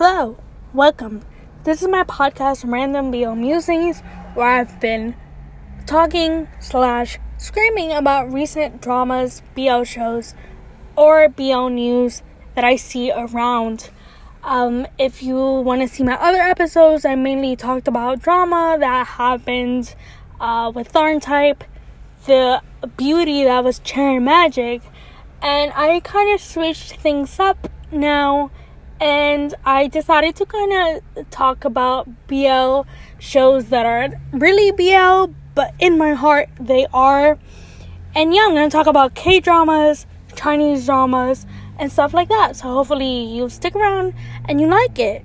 Hello, welcome. This is my podcast, Random BL Musings, where I've been talking slash screaming about recent dramas, BL shows, or BL news that I see around. Um, if you want to see my other episodes, I mainly talked about drama that happened uh, with TharnType, the beauty that was Cherry Magic, and I kind of switched things up now and I decided to kind of talk about BL shows that are really BL, but in my heart they are. And yeah, I'm gonna talk about K dramas, Chinese dramas, and stuff like that. So hopefully you stick around and you like it.